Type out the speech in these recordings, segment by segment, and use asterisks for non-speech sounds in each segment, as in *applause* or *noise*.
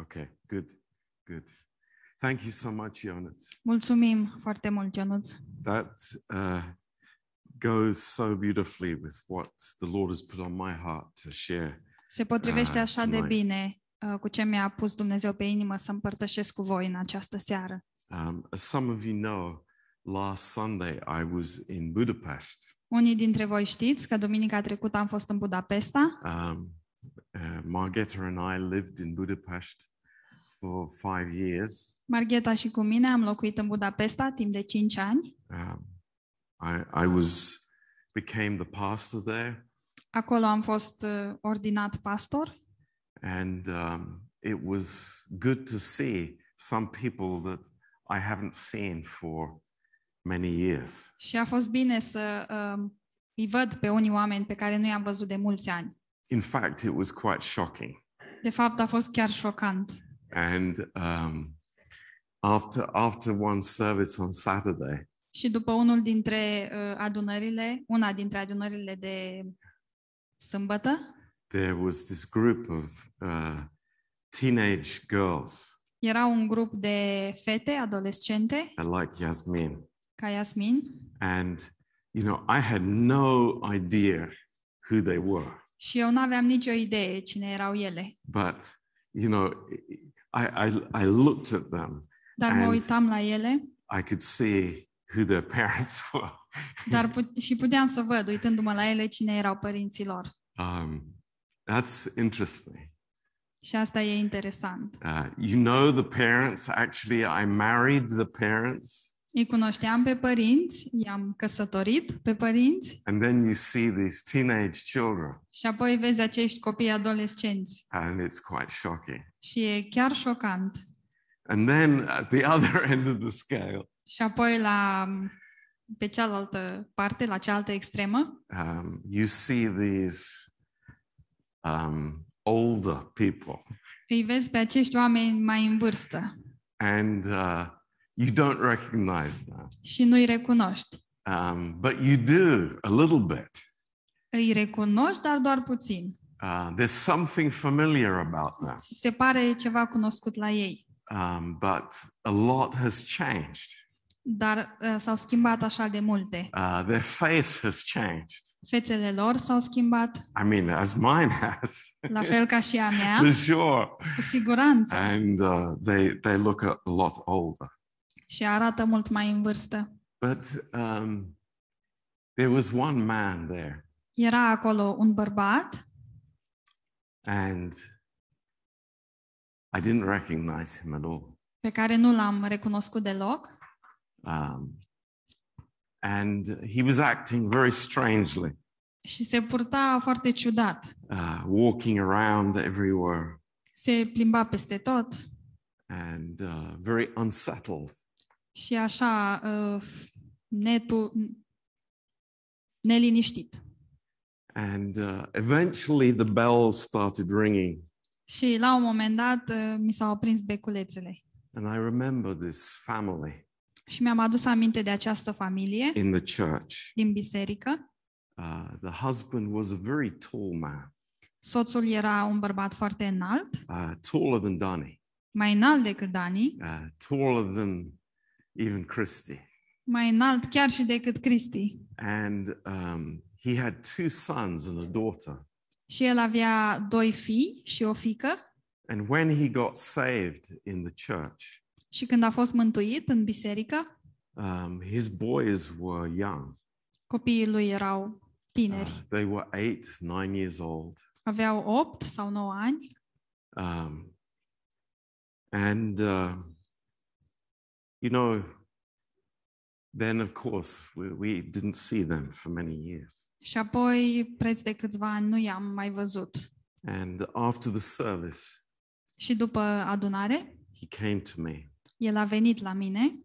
Okay, good, good. Thank you so much, Jonas. Mulțumim foarte mult, Ionuț. That uh, goes so beautifully with what the Lord has put on my heart to share. Se potrivește Ah, așa de tonight. bine uh, cu ce mi-a pus Dumnezeu pe inimă să împărtășesc cu voi în această seară. Um, as some of you know, last Sunday I was in Budapest. Unii dintre voi știți că duminica trecută am fost în Budapesta. Um, uh, Margetta and I lived in Budapest for five years. Margheta și cu mine am locuit în Budapesta timp de 5 ani. Um, I, I was became the pastor there, Acolo am fost uh, ordinat pastor and um, it was good to see some people that I haven't seen for many years. și a fost bine să uh, îi văd pe unii oameni pe care nu i-am văzut de mulți ani. In fact, it was quite shocking. De fapt, a fost chiar șocant. And um, after after one service on Saturday, Și după unul dintre uh, adunările, una dintre adunările de sâmbătă, there was this group of uh, teenage girls era un grup de fete adolescente, uh, like Yasmin, ca Yasmin, and you know I had no idea who they were, și eu nu aveam nicio idee cine erau ele. but you know I I, I looked at them. Dar mă And- uitam la ele I could see who their *laughs* parents were. dar put- și puteam să văd, uitându-mă la ele, cine erau părinții lor. Um, that's interesting. Și asta e interesant. Uh, you know the parents. Actually, I married the parents, Îi cunoșteam pe părinți, i-am căsătorit pe părinți and then you see these teenage children, și apoi vezi acești copii adolescenți. and it's quite shocking. Și e chiar șocant. And then at the *laughs* other end of the scale, Și apoi la pe cealaltă parte, la cealaltă extremă, um, you see these um, older people, îi vezi pe acești oameni mai în vârstă and uh, you don't recognize them, și nu-i recunoști. um, but you do a little bit. Îi recunoști, dar doar puțin. Uh, there's something familiar about them, Ți se pare ceva cunoscut la ei. um, but a lot has changed. Dar uh, s-au schimbat așa de multe. Uh, their face has changed. Fețele lor s-au schimbat, I mean, as mine has, la fel ca și a mea, *laughs* for sure. cu siguranță. And uh, they they look a lot older. Și arată mult mai în vârstă. But um, there was one man there, Era acolo un bărbat and I didn't recognize him at all. pe care nu l-am recunoscut deloc Um, and he was acting very strangely, și se purta foarte ciudat. uh, walking around everywhere Se plimba peste tot and uh, very unsettled. Și așa uh, netu, neliniștit. And uh, eventually the bells started ringing. Și la un moment dat uh, mi s-au aprins beculețele. And I remember this family Și mi-am adus aminte de această familie in the church. din biserică. Uh, the husband was a very tall man, Soțul era un bărbat foarte înalt, uh, taller than Danny, mai înalt decât Dani, uh, taller than even Christy. mai înalt chiar și decât Cristi. And um, he had two sons and a daughter. Și el avea doi fii și o fică. And when he got saved in the church, Și când a fost mântuit în biserică, um, his boys were young. copiii lui erau Uh, tineri. they were eight, nine years old. Aveau 8 sau 9 ani Um, and, uh, you know, then of course we, we didn't see them for many years. și apoi, preț de câțiva ani, nu i-am mai văzut. And after the service, Și după adunare, he came to me el a venit la mine.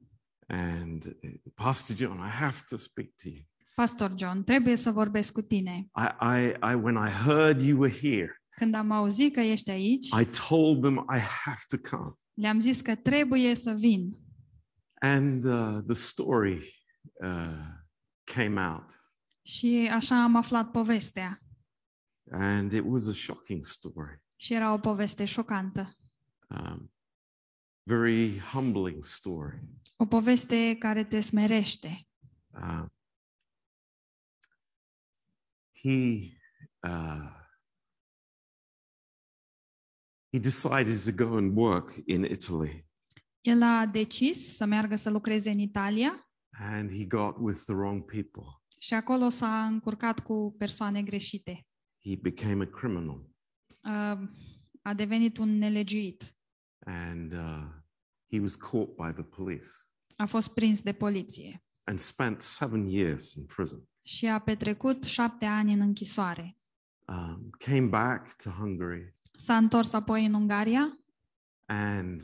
and uh, Pastor John, I have to speak to you. Pastor John, trebuie să vorbesc cu tine. I, I, I when I heard you were here, Când am auzit că ești aici, I told them I have to come. le-am zis că trebuie să vin. And uh, the story uh, came out, Și așa am aflat povestea. and it was a shocking story. Și era o poveste șocantă. Um, very humbling story. O poveste care te smerește. Uh, he uh, he decided to go and work in Italy, El a decis să meargă să lucreze în Italia and he got with the wrong people. și acolo s-a încurcat cu persoane greșite. He became a criminal, Uh, A devenit un nelegiuit. and uh, he was caught by the police A fost prins de poliție and spent seven years in prison. și a petrecut șapte ani în închisoare. Um, came back to Hungary, S-a întors apoi în Ungaria and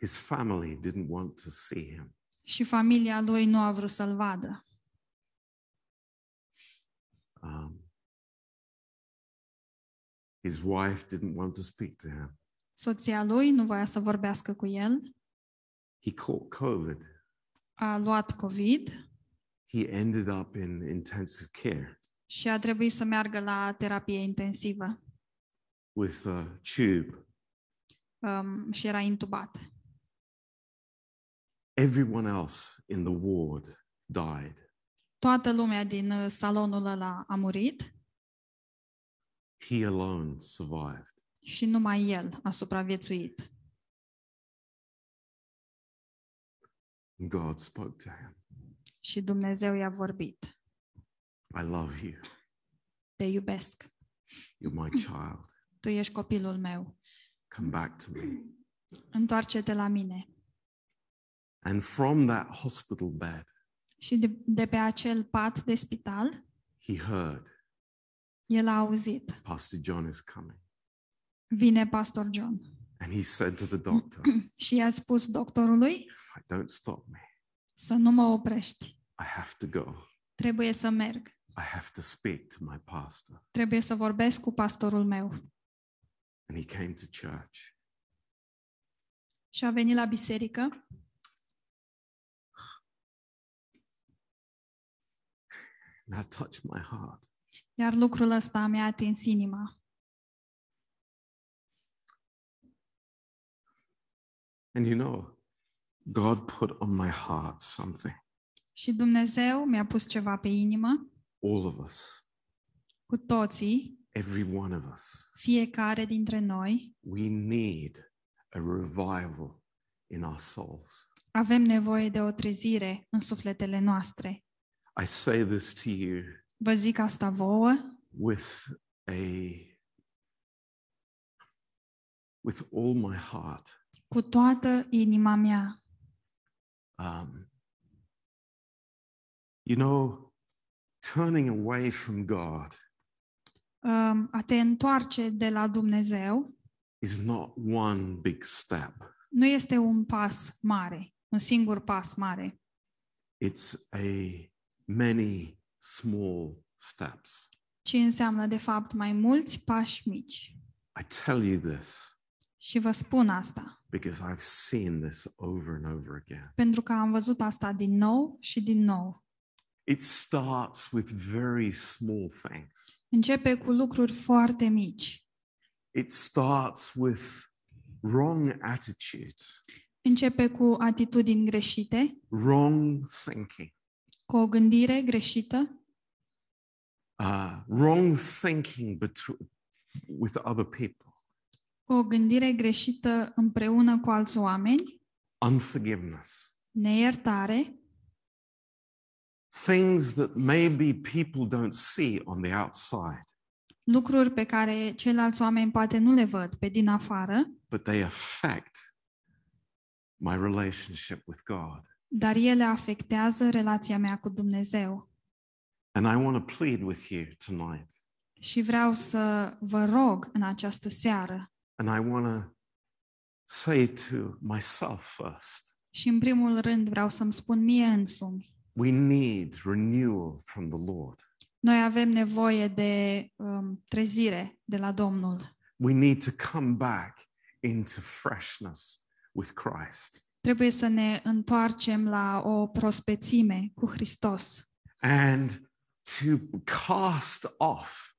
his family didn't want to see him. și familia lui nu a vrut să-l vadă. Um, his wife didn't want to speak to him. Soția lui nu voia să vorbească cu el, He caught COVID. a luat COVID He ended up in intensive care și a trebuit să meargă la terapie intensivă with a tube. um, și era intubat. Everyone else in the ward died. Toată lumea din uh, salonul ăla a murit He alone survived. și numai el a supraviețuit. And God spoke to him Și Dumnezeu i-a vorbit. I love you. Te iubesc. You're my child. Tu ești copilul meu. Come back to me. Întoarce-te la mine. And from that hospital bed, Și de, de pe acel pat de spital, he heard el a auzit. Pastor John is coming. Vine pastor John. And he said to the *clears throat* doctor, Și i-a spus doctorului It's like, Don't stop me. să nu mă oprești. I have to go. Trebuie să merg. I have to speak to my pastor. Trebuie să vorbesc cu pastorul meu. And he came to church. Și a venit la biserică that touched my heart. Iar lucrul ăsta mi-a atins inima. And you know, God put on my heart something. Și Dumnezeu mi-a pus ceva pe inimă, All of us, cu toții, every one of us, fiecare dintre noi, we need a revival in our souls. avem nevoie de o trezire în sufletele noastre. I say this to you Vă zic asta vouă with a with all my heart. cu toată inima mea. Um, you know, turning away from God Um, A te întoarce de la Dumnezeu is not one big step. nu este un pas mare, un singur pas mare, It's a many small steps. ci înseamnă de fapt mai mulți pași mici. I tell you this Și vă spun asta, because I've seen this over and over again. pentru că am văzut asta din nou și din nou. It starts with very small things. Începe cu lucruri foarte mici. It starts with wrong attitudes, Începe cu atitudini greșite, wrong thinking, cu o gândire greșită, uh, wrong thinking between, with other people, cu o gândire greșită împreună cu alți oameni, unforgiveness, neiertare, things that maybe people don't see on the outside, lucruri pe care ceilalți oameni poate nu le văd pe din afară, but they affect my relationship with God. Dar ele afectează relația mea cu Dumnezeu. And I want to plead with you tonight. Și vreau să vă rog în această seară And I want to say to myself first și în primul rând vreau să-mi spun mie însumi, we need renewal from the Lord. noi avem nevoie de um, trezire de la Domnul. We need to come back into freshness with Christ. Trebuie să ne întoarcem la o prospețime cu Hristos and to cast off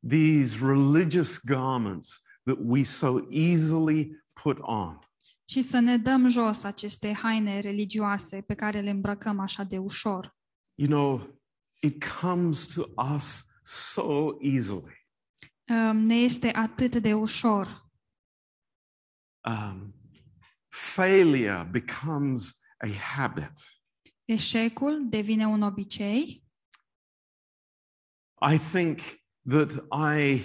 these religious garments that we so easily put on. și să ne dăm jos aceste haine religioase pe care le îmbrăcăm așa de ușor. You know, it comes to us so easily. Um, Ne este atât de ușor. Um, failure becomes a habit. Eșecul devine un obicei. I think that I,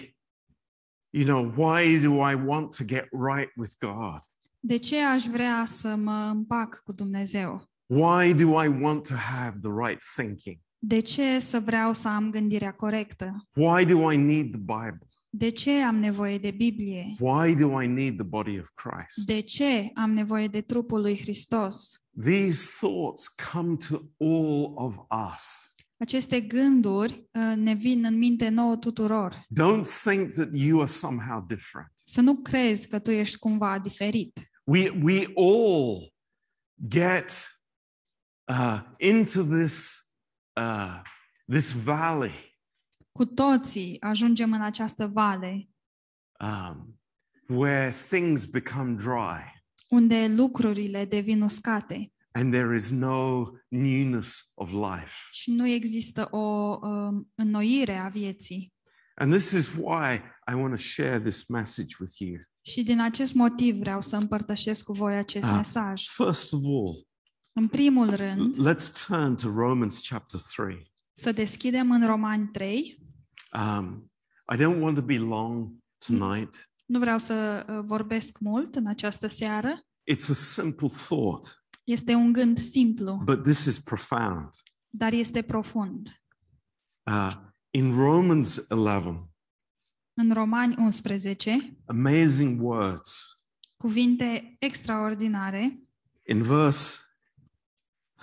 you know, why do I want to get right with God? De ce aș vrea să mă împac cu Dumnezeu? Why do I want to have the right thinking? De ce să vreau să am gândirea corectă? Why do I need the Bible? De ce am nevoie de Biblie? Why do I need the body of Christ? De ce am nevoie de trupul lui Hristos? These thoughts come to all of us. Aceste gânduri uh, ne vin în minte nouă tuturor. Don't think that you are somehow different. Să nu crezi că tu ești cumva diferit. We, we all get uh, into this, uh, this valley Cu toții ajungem în această vale um, where things become dry unde lucrurile devin uscate and there is no newness of life. și nu există o um, înnoire a vieții. And this is why I want to share this message with you. Și din acest motiv vreau să împărtășesc cu voi acest Ah. mesaj. First of all, În primul rând, let's turn to Romans chapter 3. să deschidem în Romani 3. Um, I don't want to be long tonight. Nu vreau să uh, vorbesc mult în această seară. It's a simple thought, Este un gând simplu, but this is profound. dar este profund. Uh, in Romans 11, În Romani 11, amazing words. cuvinte extraordinare, In verse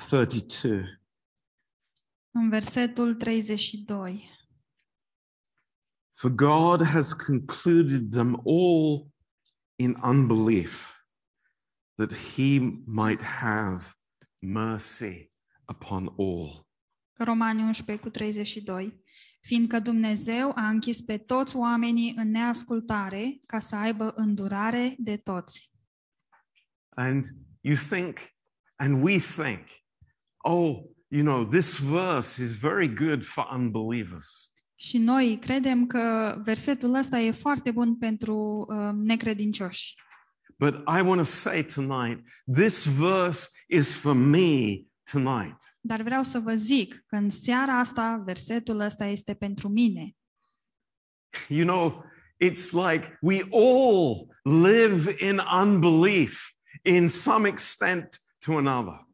32, în versetul 32. For God has concluded them all in unbelief, that he might have mercy upon all. Romani 11 cu 32. Fiindcă Dumnezeu a închis pe toți oamenii în neascultare ca să aibă îndurare de toți. And you think, and we think, oh, you know, this verse is very good for unbelievers. Și noi credem că versetul ăsta e foarte bun pentru uh, necredincioși. But I want to say tonight, this verse is for me tonight. Dar vreau să vă zic că în seara asta versetul ăsta este pentru mine. You know, it's like we all live in unbelief in some extent to another.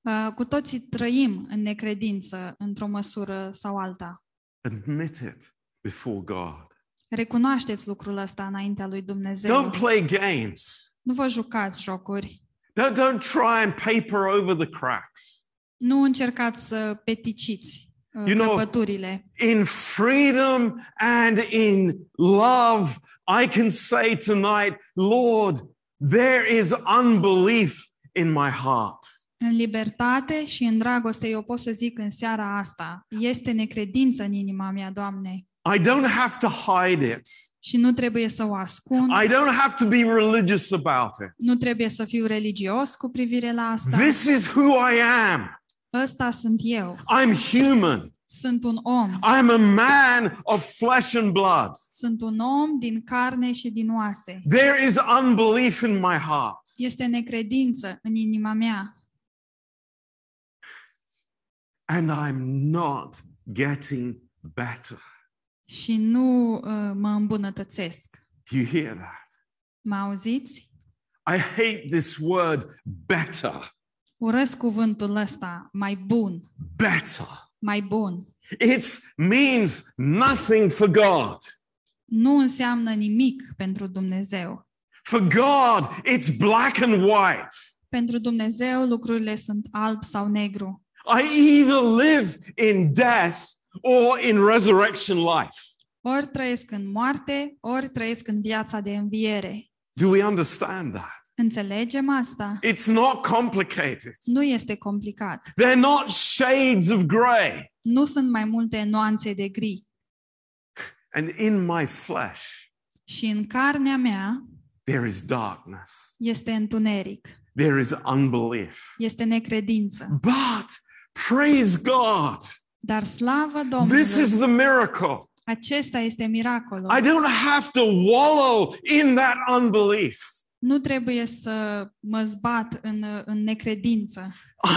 Uh, cu toții trăim în necredință într-o măsură sau alta. Admit it before God. Recunoașteți lucrul ăsta înaintea lui Dumnezeu. Don't play games. Nu vă jucați jocuri. Don't, don't try and paper over the cracks. Nu încercați să peticiți uh, You know- In freedom and in love, I can say tonight, Lord, there is unbelief in my heart. În libertate și în dragoste, eu pot să zic în seara asta, este necredință în inima mea, Doamne, I don't have to hide it. și nu trebuie să o ascund, I don't have to be religious about it. nu trebuie să fiu religios cu privire la asta. This is who I am. Ăsta sunt eu. I'm human. Sunt un om. I'm a man of flesh and blood. Sunt un om din carne și din oase. There is unbelief in my heart. Este necredință în inima mea And I'm not getting better. și nu uh, mă îmbunătățesc. Do you hear that? Mă auziți? I hate this word better. Urăsc cuvântul ăsta, mai bun, Better. mai bun. It means nothing for God. Nu înseamnă nimic pentru Dumnezeu. For God, it's black and white. Pentru Dumnezeu lucrurile sunt alb sau negru. I either live in death or in resurrection life. Ori trăiesc în moarte, ori trăiesc în viața de înviere. Do we understand that? Înțelegem asta? It's not complicated. Nu este complicat. They're not shades of gray. Nu sunt mai multe nuanțe de gri. And in my flesh, Și în carnea mea there is darkness, este întuneric, there is unbelief. este necredință. But praise God, Dar slavă Domnului! this is the miracle. Acesta este miracolul. I don't have to wallow in that unbelief. Nu trebuie să mă zbat în, în necredință.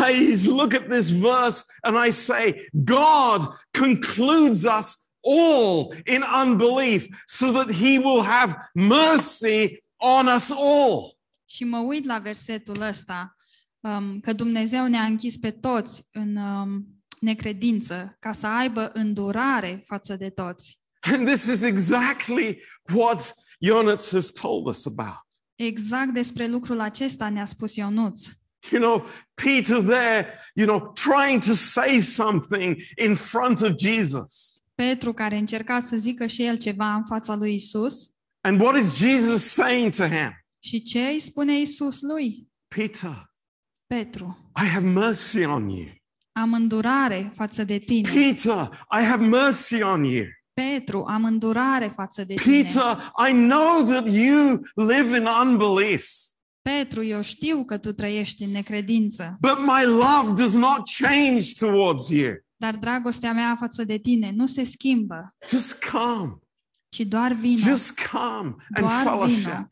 I look at this verse and I say, God concludes us all in unbelief so that he will have mercy on us all. Și mă uit la versetul ăsta, um, că Dumnezeu ne-a închis pe toți în um, necredință, ca să aibă îndurare față de toți. *laughs* And this is exactly what Jonas has told us about. Exact despre lucrul acesta ne-a spus Ionuț. You know, Peter there, you know, trying to say something in front of Jesus. Petru, care încerca să zică și el ceva în fața lui Isus, And what is Jesus saying to him? și ce îi spune Isus lui? Peter, Petru, I have mercy on you. am îndurare față de tine. Peter, I have mercy on you. Petru, am îndurare față de tine. Peter, I know that you live in unbelief, Petru, eu știu că tu trăiești în necredință, but my love does not change towards you. dar dragostea mea față de tine nu se schimbă, Just come, ci doar vino. just come and doar fellowship. vino.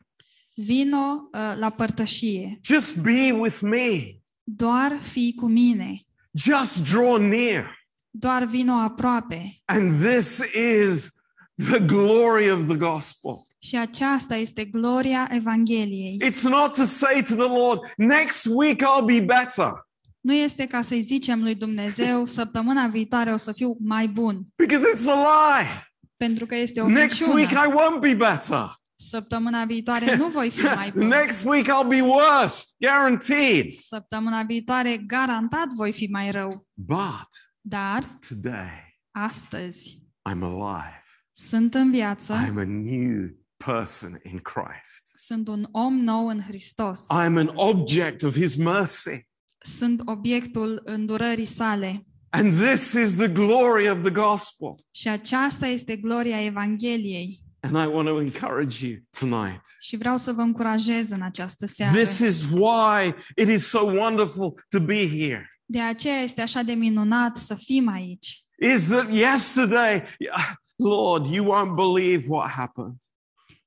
Vino uh, la părtășie. Just be with me. Doar fii cu mine. Just draw near. Doar vino aproape. And this is the glory of the gospel. Și aceasta este gloria Evangheliei. It's not to say to the Lord, next week I'll be better, Nu este ca să-i zicem lui Dumnezeu, săptămâna viitoare o să fiu mai bun, because it's a lie. pentru că este o Next week minciună. I won't be better. Săptămâna viitoare nu voi fi mai bun. *laughs* Next week I'll be worse, guaranteed. Săptămâna viitoare garantat voi fi mai rău. But Dar today astăzi I'm alive. sunt în viață, I'm a new person in Christ. sunt un om nou în Hristos. I'm an object of his mercy. Sunt obiectul îndurării sale. And this is the glory of the gospel. Și aceasta este gloria Evangheliei. And I want to encourage you tonight. Și vreau să vă încurajez în această seară. This is why it is so wonderful to be here. De aceea este așa de minunat să fim aici. Is that yesterday, Lord, you won't believe what happened.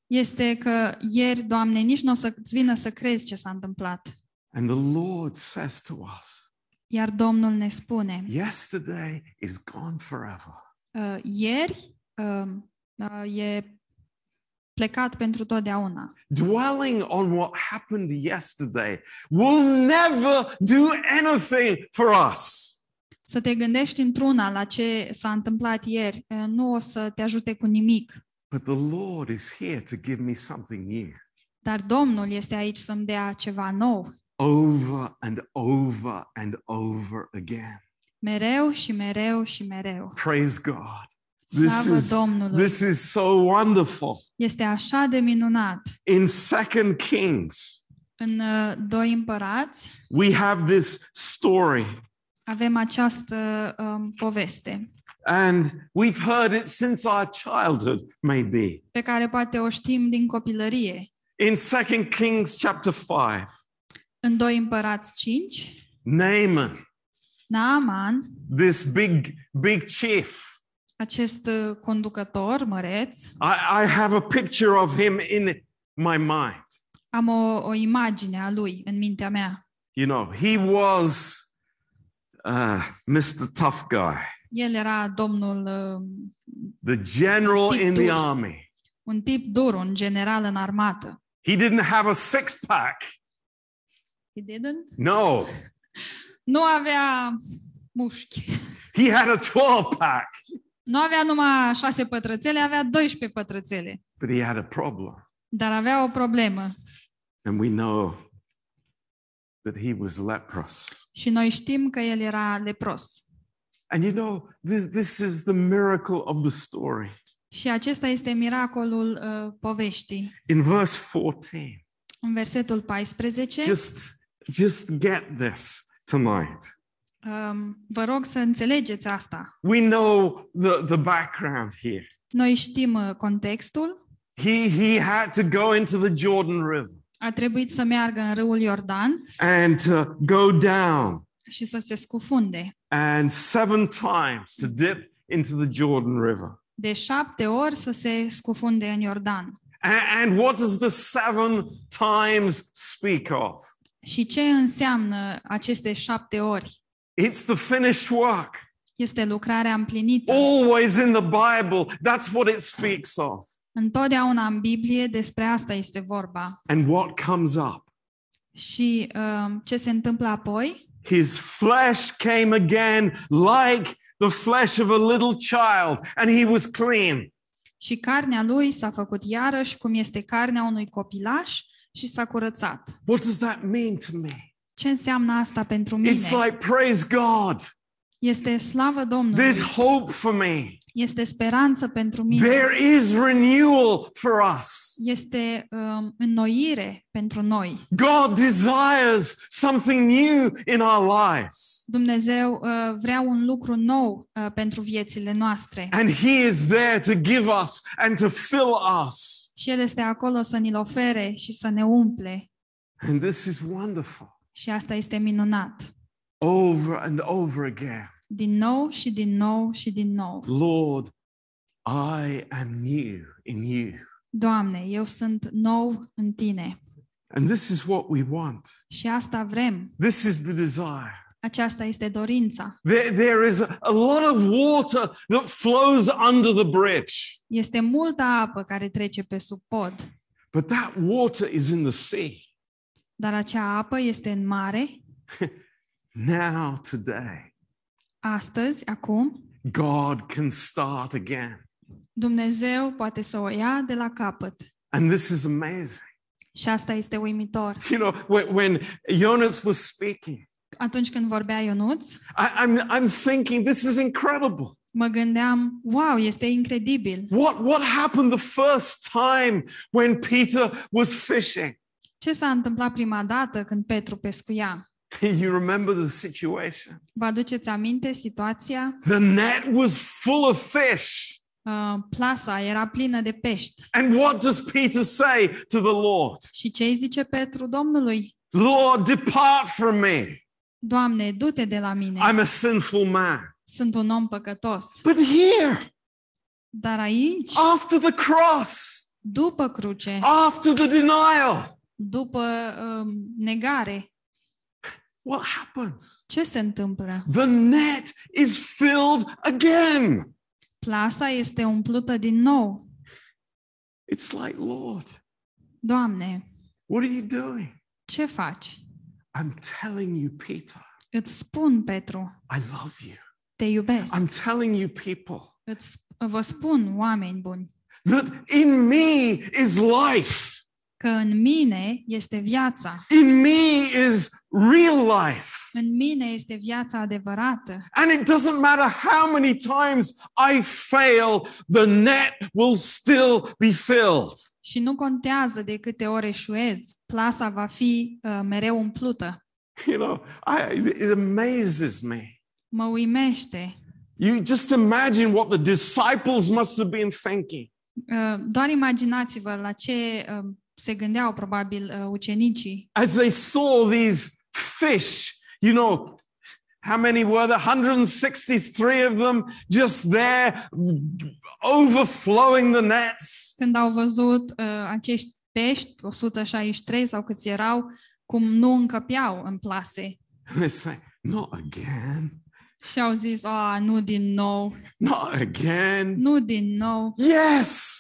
Este că ieri, Doamne, nici nu o să-ți vină să crezi ce s-a întâmplat. And the Lord says to us, Iar Domnul ne spune, yesterday is gone forever. uh, ieri uh, uh, e plecat pentru totdeauna. Dwelling on what happened yesterday will never do anything for us. Să te gândești într-una la ce s-a întâmplat ieri, uh, nu o să te ajute cu nimic. But the Lord is here to give me something new. Dar Domnul este aici să-mi dea ceva nou. over and over and over again. Mereu și mereu și mereu. Praise God. This Slavă is, Domnului! this is so wonderful. Este așa de minunat. In Second Kings, În uh, Doi Împărați we have this story, avem această um, poveste and we've heard it since our childhood, maybe. pe care poate o știm din copilărie. In Second Kings chapter 5, În Doi Împărați 5, Naaman, Naaman, this big, big chief, acest uh, conducător măreț, I, I have a picture of him in my mind. am o, o imagine a lui în mintea mea. You know, he was uh, Mr. Tough Guy. El era domnul, uh, the general in the Dictator. army. un tip dur, un general în armată. He didn't have a six pack. He didn't? No, *laughs* Nu avea mușchi. he had a 12 pack, *laughs* Nu avea numai șase pătrățele, avea 12 pătrățele. but he had a problem. Dar avea o problemă. And we know that he was leprous. Și noi știm că el era lepros. And you know, this, this is the miracle of the story. Și acesta este miracolul uh, poveștii. In verse 14, În versetul 14, just, just get this tonight. Um, vă rog să înțelegeți asta. We know the, the background here. Noi știm uh, contextul. he, he had to go into the Jordan River a trebuit să meargă în râul Iordan and to go down și să se scufunde. and seven times to dip into the Jordan River. De șapte ori să se scufunde în Iordan. A- And what does the seven times speak of? Și ce înseamnă aceste șapte ori? It's the finished work. Este lucrarea împlinită. Always in the Bible, that's what it speaks of. Întotdeauna în Biblie despre asta este vorba. And what comes up? Și uh, ce se întâmplă apoi? His flesh came again like the flesh of a little child, and he was clean. Și carnea lui s-a făcut iarăși cum este carnea unui copilaș și s-a curățat. What does that mean to me? Ce înseamnă asta pentru mine? It's like, praise God, Este slavă Domnului. there's hope for me. Este speranță pentru mine. There is renewal for us. Este um, înnoire pentru noi. God desires something new in our lives. Dumnezeu uh, vrea un lucru nou uh, pentru viețile noastre. And He is there to give us and to fill us. Și El este acolo să ni-l ofere și să ne umple. And this is wonderful. Și asta este minunat. Over and over again. Din nou și din nou și din nou. Lord, I am new in you. Doamne, eu sunt nou în Tine. And this is what we want. Și asta vrem. This is the desire. Aceasta este dorința. There, there is a, a lot of water that flows under the bridge, Este multă apă care trece pe sub pod, but that water is in the sea. Dar acea apă este în mare. *laughs* Now, today, Astăzi, acum, God can start again. Dumnezeu poate să o ia de la capăt. And this is amazing. Și asta este uimitor. You know, when, when Jonas was speaking, Atunci când vorbea Ionuț, I, I'm, I'm thinking, this is incredible. mă gândeam, wow, este incredibil. What, what happened the first time when Peter was fishing? Ce s-a întâmplat prima dată când Petru pescuia? *laughs* You remember the situation? Vă aduceți aminte situația? The net was full of fish. Uh, plasa era plină de pești. And what does Peter say to the Lord? Și ce îi zice Petru Domnului? Lord, depart from me. Doamne, du-te de la mine. I'm a sinful man. Sunt un om păcătos. But here, Dar aici, after the cross, după cruce, after the denial, după um, negare, what happens? ce se întâmplă? The net is filled again. Plasa este umplută din nou. It's like, Lord, Doamne, what are you doing? ce faci? I'm telling you, Peter, Îți spun, Petru, I love you. te iubesc. I'm telling you, people, Îți, vă spun, oameni buni, that in me is life. Că în mine este viața. In me is real life. În mine este viața adevărată. And it doesn't matter how many times I fail, the net will still be filled. Și nu contează de câte ori eșuez, plasa va fi uh, mereu umplută. You know, I, it amazes me. Mă uimește. You just imagine what the disciples must have been thinking. Uh, doar imaginați-vă la ce uh, se gândeau probabil uh, ucenicii as they saw these fish, you know, how many were there? 163 of them just there overflowing the nets. când au văzut uh, acești pești, 163 sau câți erau, cum nu încăpeau în plase. And they say, Not again, Și au zis, a, nu din nou, not again. nu din nou. Yes,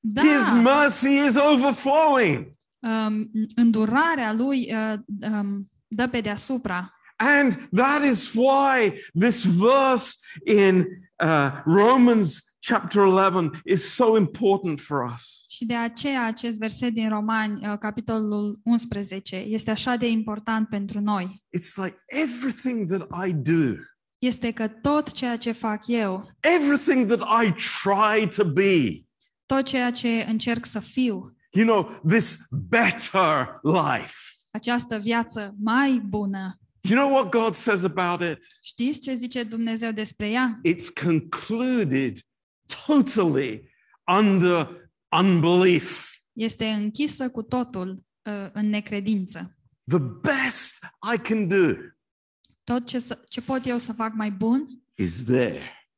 Da, His mercy is overflowing. um, îndurarea lui uh, um, dă pe deasupra. And that is why this verse in uh, Romans chapter 11 is so important for us. Și de aceea acest verset din Romani, uh, capitolul 11, este așa de important pentru noi. It's like everything that I do, Este că tot ceea ce fac eu, everything that I try to be, tot ceea ce încerc să fiu, you know, this better life. această viață mai bună, You know what God says about it? știți ce zice Dumnezeu despre ea? It's concluded totally under unbelief. Este închisă cu totul uh, în necredință. The best I can do Tot ce, să, ce pot eu să fac mai bun is there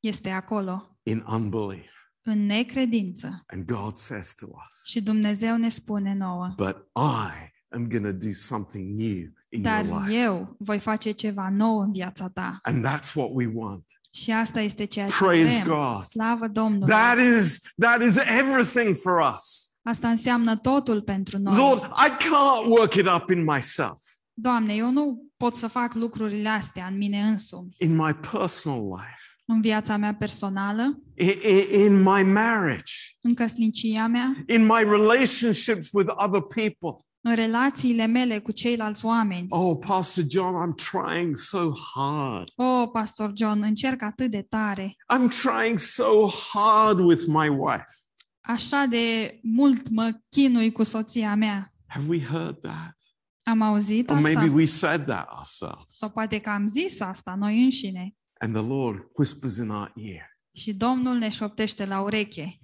este acolo, in unbelief. În necredință. And God says to us, Și Dumnezeu ne spune nouă, But I am going to do something new in dar your life. eu voi face ceva nou în viața ta. And that's what we want. Și asta este ceea ce Praise vrem. God. Slavă Domnului! That is that is everything for us. Asta înseamnă totul pentru noi. Lord, I can't work it up in myself, Doamne, eu nu pot să fac lucrurile astea în mine însumi, in my personal life, în viața mea personală, in, in, in my marriage, în căsnicia mea, in my relationships with other people. în relațiile mele cu ceilalți oameni. Oh, Pastor John, I'm trying so hard. Oh, Pastor John, încerc atât de tare, I'm trying so hard with my wife. așa de mult mă chinui cu soția mea. Have we heard that? Am auzit Or maybe asta? we said that ourselves. Sau poate că am zis asta noi înșine. And the Lord whispers in our ear, Și Domnul ne șoptește la ureche.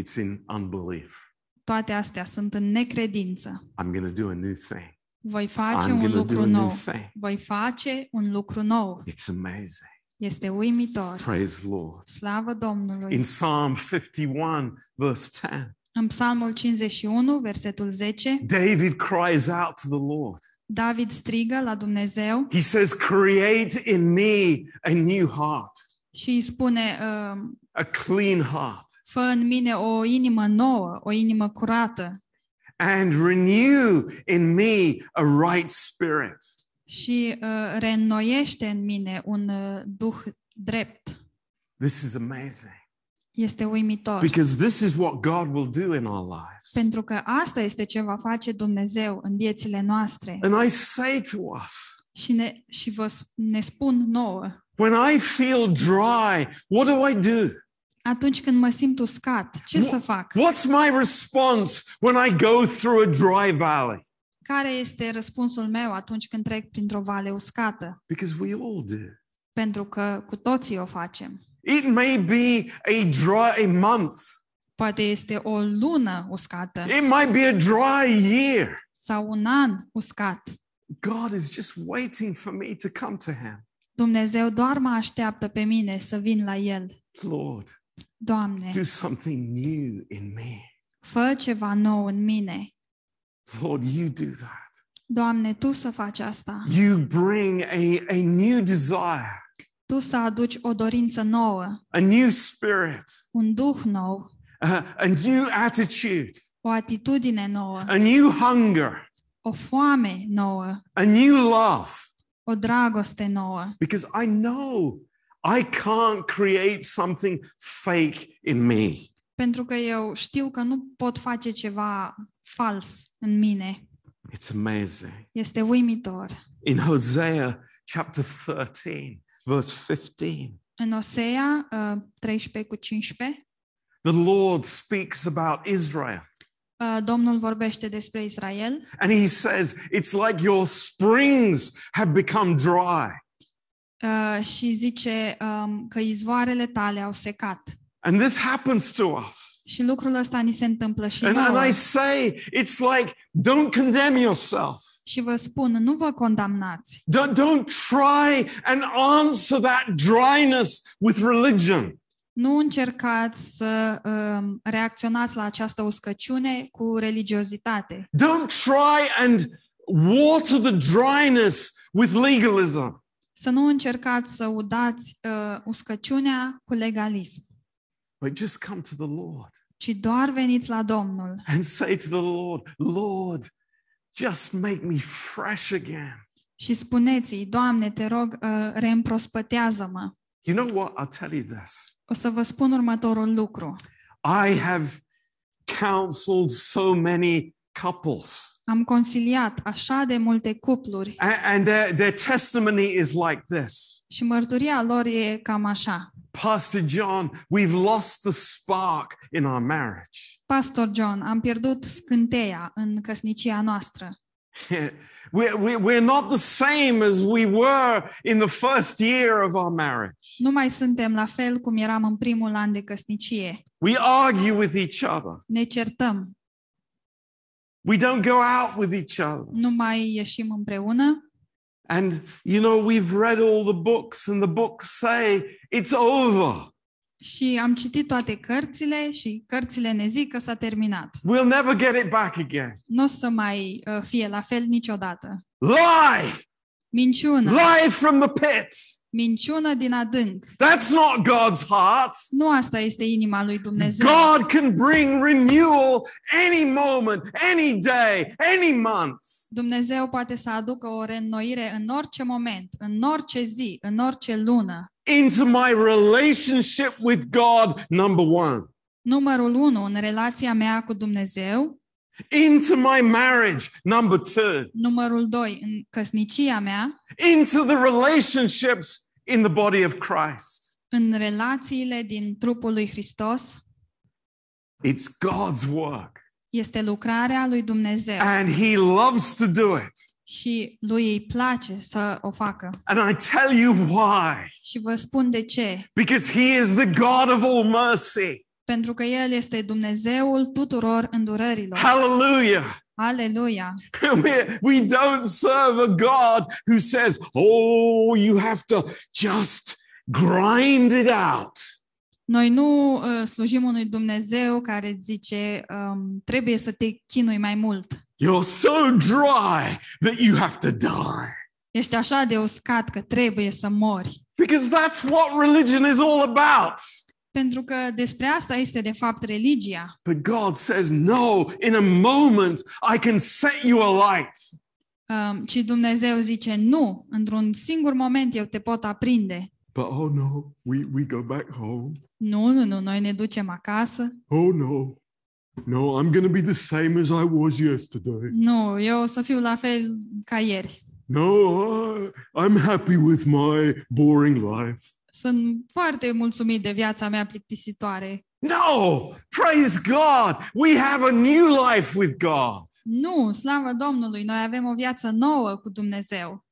it's in unbelief. Toate astea sunt în necredință. I'm going to do a new thing. Voi face I'm un going to do lucru a new nou. thing. Voi face un lucru nou. It's amazing. Este uimitor. Praise the Lord. Slavă Domnului. In Psalm 51, verse 10, În Psalmul 51, versetul 10, David cries out to the Lord. David strigă la Dumnezeu He says, Create in me a new heart, și îi spune, uh, a clean heart, fă în mine o inimă nouă, o inimă curată and renew in me a right spirit. și uh, reînnoiește în mine un uh, duh drept. This is amazing Este uimitor. because this is what God will do in our lives. Pentru că asta este ce va face Dumnezeu în viețile noastre. And I say to us, Și, ne, și vă, s- ne spun nouă, when I feel dry, what do I do? atunci când mă simt uscat, ce Wha- să fac? What's my response when I go through a dry valley? Care este răspunsul meu atunci când trec printr-o vale uscată? Because we all do. Pentru că cu toții o facem. It may be a dry a month. Poate este o lună uscată It might be a dry year. sau un an uscat. God is just waiting for me to come to him. Dumnezeu doar mă așteaptă pe mine să vin la El. Lord, Doamne, do something new in me. fă ceva nou în mine. Lord, you do that. Doamne, Tu să faci asta. You bring a, a new desire, Tu să aduci o dorință nouă, a new spirit, un duh nou, a, a new attitude, o atitudine nouă, a new hunger, o foame nouă, a new love. o dragoste nouă. Because I know I can't create something fake in me. Pentru că eu știu că nu pot face ceva fals în mine. It's amazing. Este uimitor. In Hosea chapter 13, verse 15, În Osea uh, 13 cu 15, the Lord speaks about Israel. uh, Domnul vorbește despre Israel And he says, It's like your springs have become dry. uh, și zice um, că izvoarele tale au secat. And this happens to us. Și lucrul ăsta ni se întâmplă și And, nouă. and I say, It's like, don't condemn yourself. Și vă spun, nu vă condamnați. Don't, don't try and answer that dryness with religion. Nu încercați să um, reacționați la această uscăciune cu religiozitate. Don't try and water the dryness with legalism. Să nu încercați să udați uh, uscăciunea cu legalism, But just come to the Lord ci doar veniți la Domnul and say to the Lord, Lord, just make me fresh again. și spuneți-i, Doamne, te rog, uh, reîmprospătează-mă. You know what? I'll tell you this. O să vă spun următorul lucru. I have counseled so many couples, Am consiliat așa de multe cupluri a- and their, their testimony is like this și mărturia lor e cam așa. Pastor John, we've lost the spark in our marriage. Pastor John, am pierdut scânteia în căsnicia noastră. *laughs* We're, we're, we're not the same as we were in the first year of our marriage. Nu mai suntem la fel cum eram în primul an de căsnicie. We argue with each other. Ne certăm, We don't go out with each other. nu mai ieșim împreună. And, you know, we've read all the books, and the books say it's over. Și am citit toate cărțile și cărțile ne zic că s-a terminat. We'll never get it back again. Nu o să mai uh, fie la fel niciodată. Lie! Minciună, Lie from the pit. Minciună din adânc. That's not God's heart. Nu asta este inima lui Dumnezeu. God can bring renewal any moment, any day, any month. Dumnezeu poate să aducă o reînnoire în orice moment, în orice zi, în orice lună. into my relationship with God, number one, Numărul 1 în relația mea cu Dumnezeu, into my marriage, number two, numărul 2 în căsnicia mea, into the relationships in the body of Christ. în relațiile din trupul lui Hristos, It's God's work, este lucrarea lui Dumnezeu and He loves to do it. și lui îi place să o facă. And I tell you why Și vă spun de ce. because He is the God of all mercy. Pentru că El este Dumnezeul tuturor îndurărilor. Hallelujah. Aleluia! *laughs* we, we don't serve a God who says, Oh, you have to just grind it out. Noi nu uh, slujim unui Dumnezeu care zice um, trebuie să te chinui mai mult. You're so dry that you have to die. Ești așa de uscat că trebuie să mori. Because that's what religion is all about. Pentru că despre asta este de fapt religia. But God says, No, in a moment I can set you alight. Um, ci Dumnezeu zice nu, într-un singur moment eu te pot aprinde. But oh no, we, we go back home. Nu, nu, nu, noi ne ducem acasă. Oh no. No, I'm going to be the same as I was yesterday. Nu, eu o să fiu la fel ca ieri. No, I, I'm happy with my boring life. Sunt foarte mulțumit de viața mea plictisitoare. No, praise God. We have a new life with God. Nu, slavă Domnului, noi avem o viață nouă cu Dumnezeu.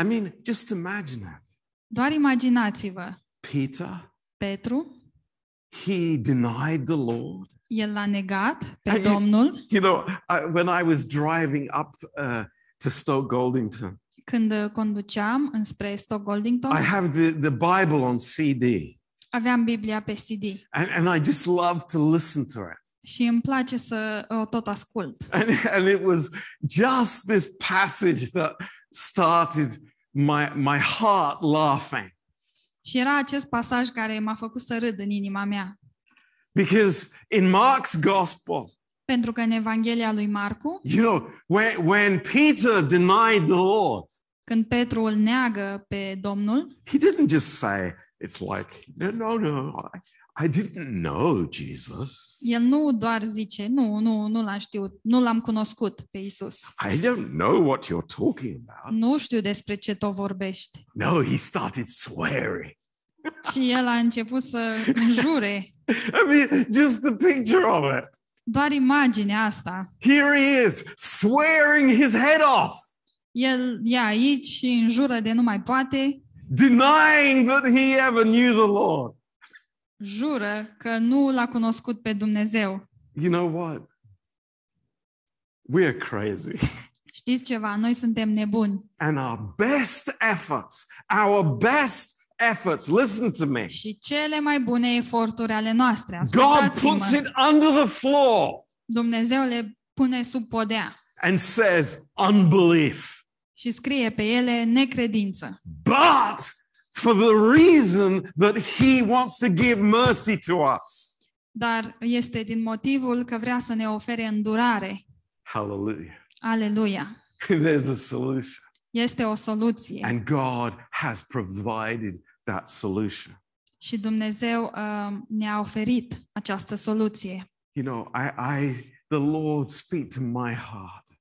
I mean, just imagine it. Doar imaginați-vă, Peter, Petru, he denied the Lord. el l-a negat pe Ai- Domnul You know, I, when I was driving up uh, to Stoke Goldington, când uh, conduceam înspre Stock Goldington. I have the, the Bible on CD, Aveam Biblia pe CD and, and I just love to listen to it. și îmi place să o tot ascult. And, and it was just this passage that started my, my heart laughing. Și era acest pasaj care m-a făcut să râd în inima mea. Because in Mark's gospel, Pentru că în Evanghelia lui Marcu, you know, when, when Peter denied the Lord, când Petru îl neagă pe Domnul, he didn't just say, it's like, no, no, no, I, I didn't know Jesus. el nu doar zice, nu, nu, nu l-am știut, nu l-am cunoscut pe Isus. I don't know what you're talking about. Nu știu despre ce tot vorbești. No, he started swearing. Și el a început să *laughs* înjure. I mean, just the picture of it. Doar imaginea asta. Here he is, swearing his head off, El e aici și înjură de nu mai poate, denying that he ever knew the Lord. jură că nu l-a cunoscut pe Dumnezeu. You know what? We're crazy. Știți ceva? Noi suntem nebuni And our best efforts, our best efforts, listen to me. și cele mai bune eforturi ale noastre, God ascultați-mă, puts it under the floor Dumnezeu le pune sub podea and says, unbelief. și scrie pe ele necredință. But for the reason that he wants to give mercy to us. Dar este din motivul că vrea să ne ofere îndurare. Hallelujah. Aleluia! *laughs* There's a solution. Este o soluție. And God has provided that solution. Și Dumnezeu uh, ne-a oferit această soluție. You know, I, I the Lord speak to my heart,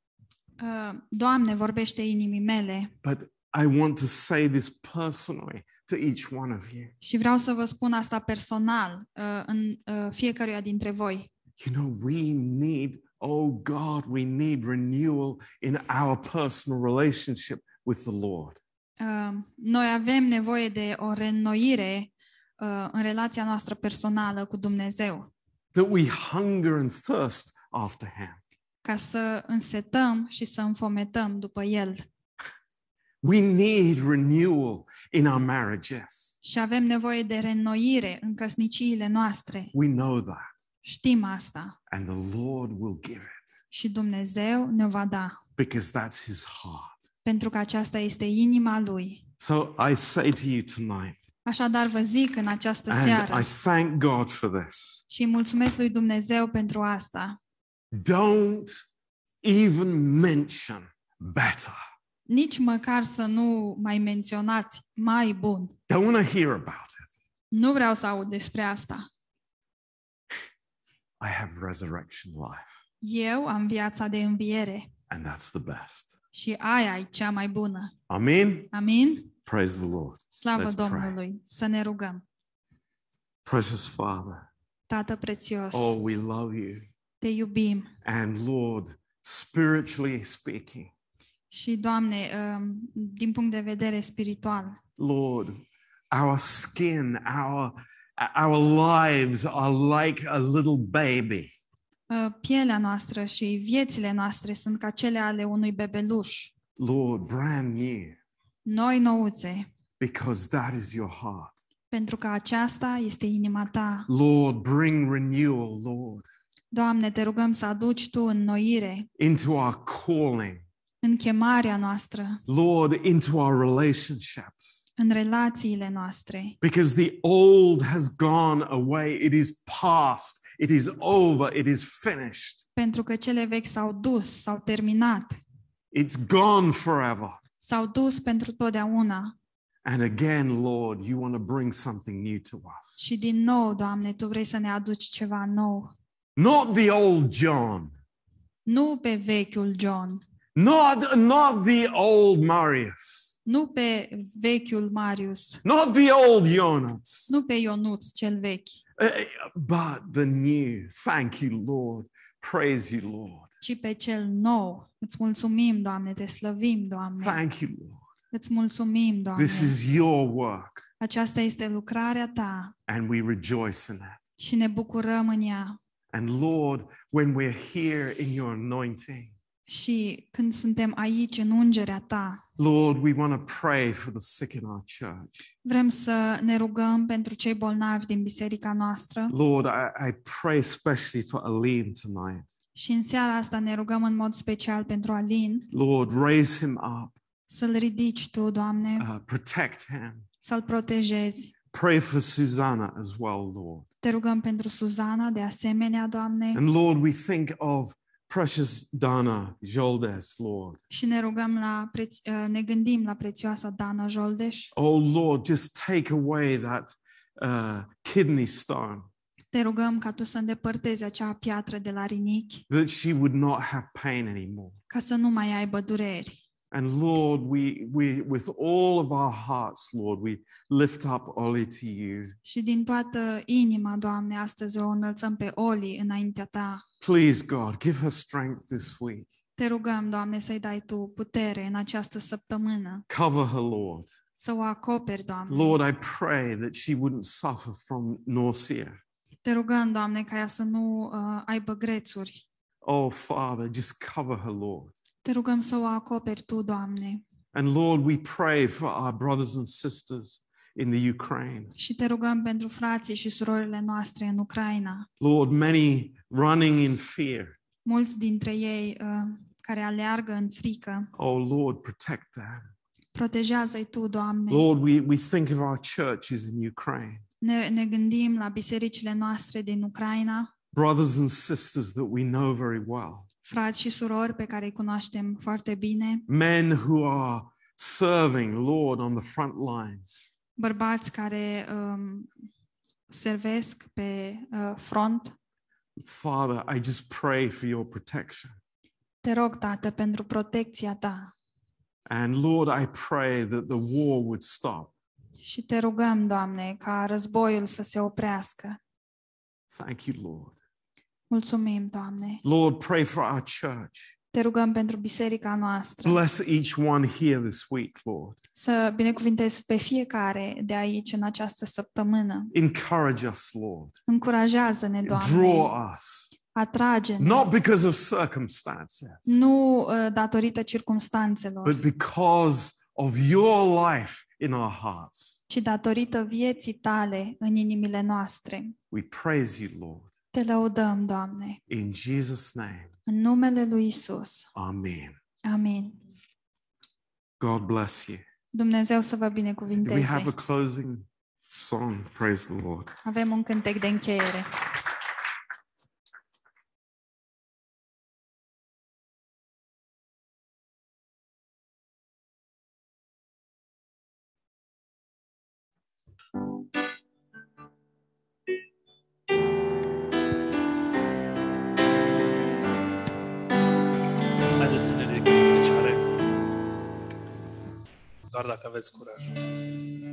Uh, Doamne, vorbește inimii mele but I want to say this personally to each one of you. și vreau să vă spun asta personal uh, în uh, fiecăruia dintre voi. You know, we need oh God, we need renewal in our personal relationship with the Lord. Uh, noi avem nevoie de o reînnoire uh, în relația noastră personală cu Dumnezeu, That we hunger and thirst after Him. ca să însetăm și să înfometăm după El. We need renewal in our marriages. Și avem nevoie de reînnoire în căsniciile noastre. We know that. Știm asta. And the Lord will give it Și Dumnezeu ne va da, because that's His heart. Pentru că aceasta este inima Lui. So I say to you tonight, Așadar vă zic în această and seară I thank God for this. și îi mulțumesc lui Dumnezeu pentru asta. Don't even mention better. Nici măcar să nu mai menționați mai bun. Don't want to hear about it. Nu vreau să aud despre asta. I have resurrection life, Eu am viața de înviere and that's the best. Și aia e cea mai bună. Amen. Amin? Praise the Lord. Slavă Let's pray. Domnului! Să ne rugăm. Precious Father, Tată prețios, oh, we love you. te iubim And Lord, spiritually speaking, și, Doamne, um, din punct de vedere spiritual, Lord, our skin, our our lives are like a little baby. Uh, pielea noastră și viețile noastre sunt ca cele ale unui bebeluș, Lord, brand new, noi nouțe, because that is your heart. pentru că aceasta este inima Ta. Lord, bring renewal, Lord, Doamne, te rugăm să aduci Tu înnoire into our calling. în chemarea noastră, Lord, into our relationships. în relațiile noastre, Because the old has gone away. It is past. It is over. It is finished. pentru că cele vechi s-au dus, s-au terminat, It's gone forever. s-au dus pentru totdeauna. And again, Lord, you want to bring something new to us. Și din nou, Doamne, Tu vrei să ne aduci ceva nou. Not the old John, Nu pe vechiul John, not, not the old Marius, nu pe vechiul Marius, not the old Jonas, nu pe Ionuț cel vechi, uh, but the new. Thank you, Lord. Praise you, Lord. ci pe cel nou. Îți mulțumim, Doamne, te slăvim, Doamne. Thank you, Lord. Îți mulțumim, Doamne. This is your work, Aceasta este lucrarea Ta and we rejoice in it. și ne bucurăm în ea. And Lord, when we're here in your anointing, Și când suntem aici în ungerea Ta, Lord, we want to pray for the sick in our church. vrem să ne rugăm pentru cei bolnavi din biserica noastră Lord, I, I pray especially for Aline tonight. și în seara asta ne rugăm în mod special pentru Alin, Lord, raise him up, să-l ridici Tu, Doamne, uh, protect him. să-l protejezi. Pray for Susanna as well, Lord. Te rugăm pentru Suzana, de asemenea, Doamne, And Lord, we think of precious Dana Joldes, Lord. și ne rugăm la preț- uh, ne gândim la prețioasa Dana Joldeș. Oh, Lord, just take away that uh, kidney stone Te rugăm ca Tu să îndepărtezi acea piatră de la rinichi, that she would not have pain anymore. ca să nu mai aibă dureri. And Lord, we, we, with all of our hearts, Lord, we lift up Ollie to you. Și din toată inima, Doamne, astăzi o înălțăm pe Oli înaintea Ta. Please, God, give her strength this week. Te rugăm, Doamne, să-i dai Tu putere în această săptămână, Cover her, Lord. să o acoperi, Doamne. Lord, I pray that she wouldn't suffer from nausea. Te rugăm, Doamne, ca ea să nu uh, aibă grețuri. Oh, Father, just cover her, Lord. Te rugăm să o acoperi Tu, Doamne. And Lord, we pray for our brothers and sisters in the Ukraine. Și te rugăm pentru frații și surorile noastre în Ucraina. Lord, many running in fear. Mulți dintre ei uh, care aleargă în frică. Oh, Lord, protect them. Protejează-i Tu, Doamne. Lord, we, we think of our churches in Ukraine, Ne, ne gândim la bisericile noastre din Ucraina, brothers and sisters that we know very well, frați și surori pe care îi cunoaștem foarte bine, men who are serving, Lord, on the front lines. bărbați care um, servesc pe uh, front. Father, I just pray for your protection. Te rog, Tată, pentru protecția Ta And Lord, I pray that the war would stop. și te rugăm, Doamne, ca războiul să se oprească. Thank you, Lord. Mulțumim, Doamne. Lord, pray for our church. Te rugăm pentru biserica noastră. Bless each one here this week, Lord. Să binecuvintezi pe fiecare de aici în această săptămână. Encourage us, Lord. Încurajează-ne, Doamne. Draw us. Atrage-ne. Not because of circumstances, Nu uh, datorită circumstanțelor, but because of your life in our hearts. ci datorită vieții tale în inimile noastre. We praise you, Lord. Te lăudăm, Doamne, In Jesus' name, în numele lui Isus. Amen. Amin. God bless you. Dumnezeu să vă Do we have binecuvinteze. a closing song? Praise the Lord. Avem un cântec de încheiere. Doar dacă aveți curaj. Bless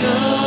So